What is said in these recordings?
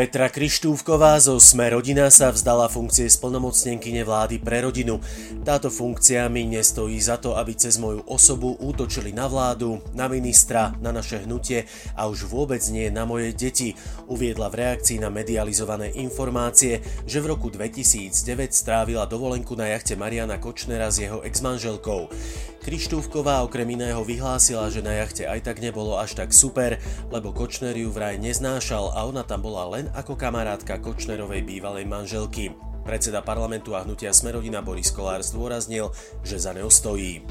Petra Krištúvková zo Sme rodina sa vzdala funkcie splnomocnenkyne vlády pre rodinu. Táto funkcia mi nestojí za to, aby cez moju osobu útočili na vládu, na ministra, na naše hnutie a už vôbec nie na moje deti, uviedla v reakcii na medializované informácie, že v roku 2009 strávila dovolenku na jachte Mariana Kočnera s jeho exmanželkou. Krištúvková okrem iného vyhlásila, že na jachte aj tak nebolo až tak super, lebo Kočner ju vraj neznášal a ona tam bola len ako kamarátka Kočnerovej bývalej manželky. Predseda parlamentu a hnutia Smerodina Boris Kolár zdôraznil, že za ňou stojí.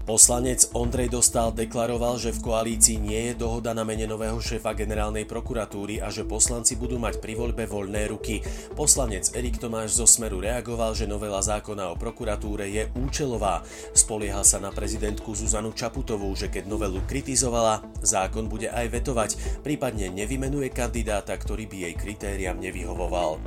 Poslanec Ondrej Dostal deklaroval, že v koalícii nie je dohoda na mene nového šéfa generálnej prokuratúry a že poslanci budú mať pri voľbe voľné ruky. Poslanec Erik Tomáš zo Smeru reagoval, že novela zákona o prokuratúre je účelová. Spoliehal sa na prezidentku Zuzanu Čaputovú, že keď novelu kritizovala, zákon bude aj vetovať, prípadne nevymenuje kandidáta, ktorý by jej kritériám nevyhovoval.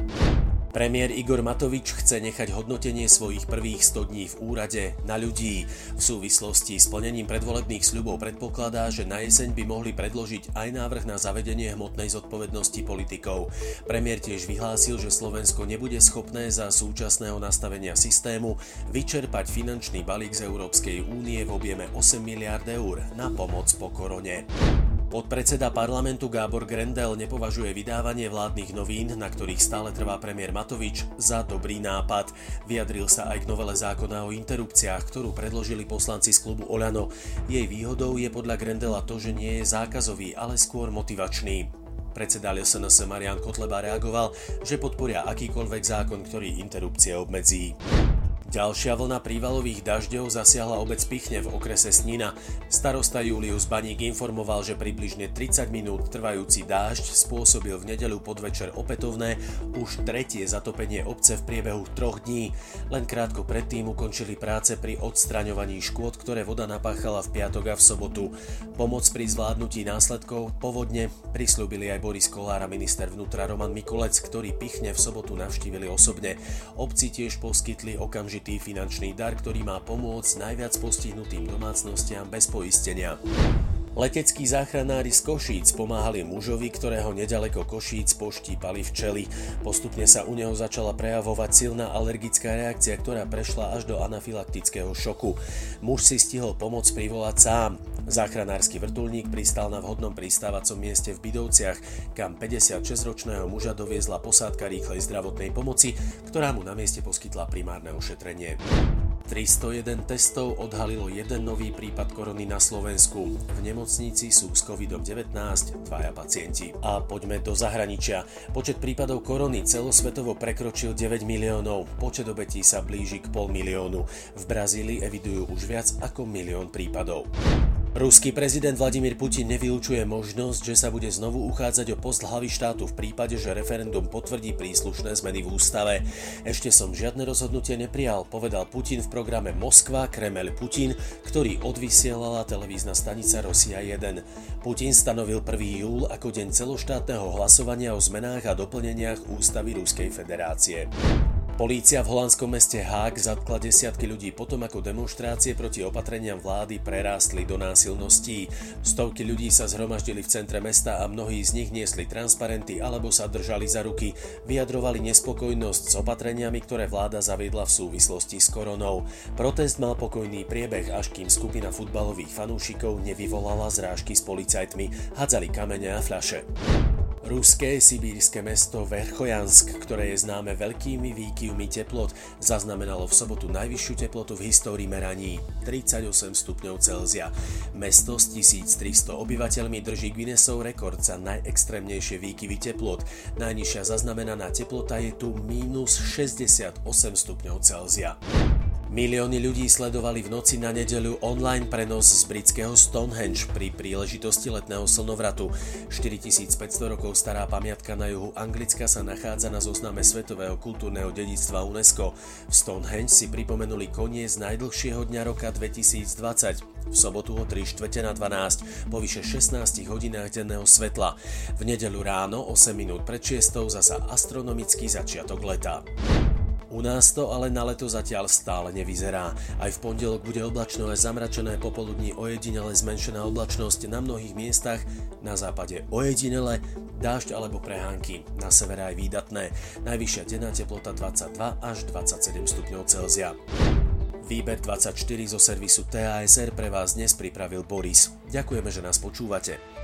Premiér Igor Matovič chce nechať hodnotenie svojich prvých 100 dní v úrade na ľudí. V súvislosti s plnením predvolebných sľubov predpokladá, že na jeseň by mohli predložiť aj návrh na zavedenie hmotnej zodpovednosti politikov. Premiér tiež vyhlásil, že Slovensko nebude schopné za súčasného nastavenia systému vyčerpať finančný balík z Európskej únie v objeme 8 miliard eur na pomoc po korone. Podpredseda parlamentu Gábor Grendel nepovažuje vydávanie vládnych novín, na ktorých stále trvá premiér Matovič, za dobrý nápad. Vyjadril sa aj k novele zákona o interrupciách, ktorú predložili poslanci z klubu Oľano. Jej výhodou je podľa Grendela to, že nie je zákazový, ale skôr motivačný. Predseda SNS Marian Kotleba reagoval, že podporia akýkoľvek zákon, ktorý interrupcie obmedzí. Ďalšia vlna prívalových dažďov zasiahla obec Pichne v okrese Snina. Starosta Julius Baník informoval, že približne 30 minút trvajúci dážď spôsobil v nedeľu podvečer opätovné už tretie zatopenie obce v priebehu troch dní. Len krátko predtým ukončili práce pri odstraňovaní škôd, ktoré voda napáchala v piatok a v sobotu. Pomoc pri zvládnutí následkov povodne prislúbili aj Boris Kolár a minister vnútra Roman Mikulec, ktorí Pichne v sobotu navštívili osobne. Obci tiež poskytli okamžite dôležitý finančný dar, ktorý má pomôcť najviac postihnutým domácnostiam bez poistenia. Leteckí záchranári z Košíc pomáhali mužovi, ktorého nedaleko Košíc poštípali včely. Postupne sa u neho začala prejavovať silná alergická reakcia, ktorá prešla až do anafylaktického šoku. Muž si stihol pomoc privolať sám. Záchranársky vrtulník pristal na vhodnom pristávacom mieste v Bidovciach, kam 56-ročného muža doviezla posádka rýchlej zdravotnej pomoci, ktorá mu na mieste poskytla primárne ošetrenie. 301 testov odhalilo jeden nový prípad korony na Slovensku. V nemocnici sú s COVID-19 dvaja pacienti. A poďme do zahraničia. Počet prípadov korony celosvetovo prekročil 9 miliónov. Počet obetí sa blíži k pol miliónu. V Brazílii evidujú už viac ako milión prípadov. Ruský prezident Vladimír Putin nevylučuje možnosť, že sa bude znovu uchádzať o post hlavy štátu v prípade, že referendum potvrdí príslušné zmeny v ústave. Ešte som žiadne rozhodnutie neprijal, povedal Putin v programe Moskva, Kremel Putin, ktorý odvysielala televízna stanica Rosia 1. Putin stanovil 1. júl ako deň celoštátneho hlasovania o zmenách a doplneniach ústavy Ruskej federácie. Polícia v holandskom meste Haag zatkla desiatky ľudí potom, ako demonstrácie proti opatreniam vlády prerástli do násilností. Stovky ľudí sa zhromaždili v centre mesta a mnohí z nich niesli transparenty alebo sa držali za ruky. Vyjadrovali nespokojnosť s opatreniami, ktoré vláda zaviedla v súvislosti s koronou. Protest mal pokojný priebeh, až kým skupina futbalových fanúšikov nevyvolala zrážky s policajtmi, hadzali kamene a fľaše. Ruské sibírske mesto Verchojansk, ktoré je známe veľkými výkyvmi teplot, zaznamenalo v sobotu najvyššiu teplotu v histórii meraní 38 stupňov Celzia. Mesto s 1300 obyvateľmi drží Guinnessov rekord za najextrémnejšie výkyvy teplot. Najnižšia zaznamenaná teplota je tu minus 68 stupňov Celzia. Milióny ľudí sledovali v noci na nedeľu online prenos z britského Stonehenge pri príležitosti letného slnovratu. 4500 rokov stará pamiatka na juhu Anglicka sa nachádza na zozname Svetového kultúrneho dedictva UNESCO. V Stonehenge si pripomenuli koniec najdlhšieho dňa roka 2020 v sobotu o 3 štvrte na 12 po vyše 16 hodinách denného svetla. V nedeľu ráno 8 minút pred 6 zasa astronomický začiatok leta. U nás to ale na leto zatiaľ stále nevyzerá. Aj v pondelok bude oblačno aj zamračené popoludní ojedinele zmenšená oblačnosť na mnohých miestach, na západe ojedinele, dážď alebo prehánky, na severe aj výdatné. Najvyššia denná teplota 22 až 27 stupňov Celzia. Výber 24 zo servisu TASR pre vás dnes pripravil Boris. Ďakujeme, že nás počúvate.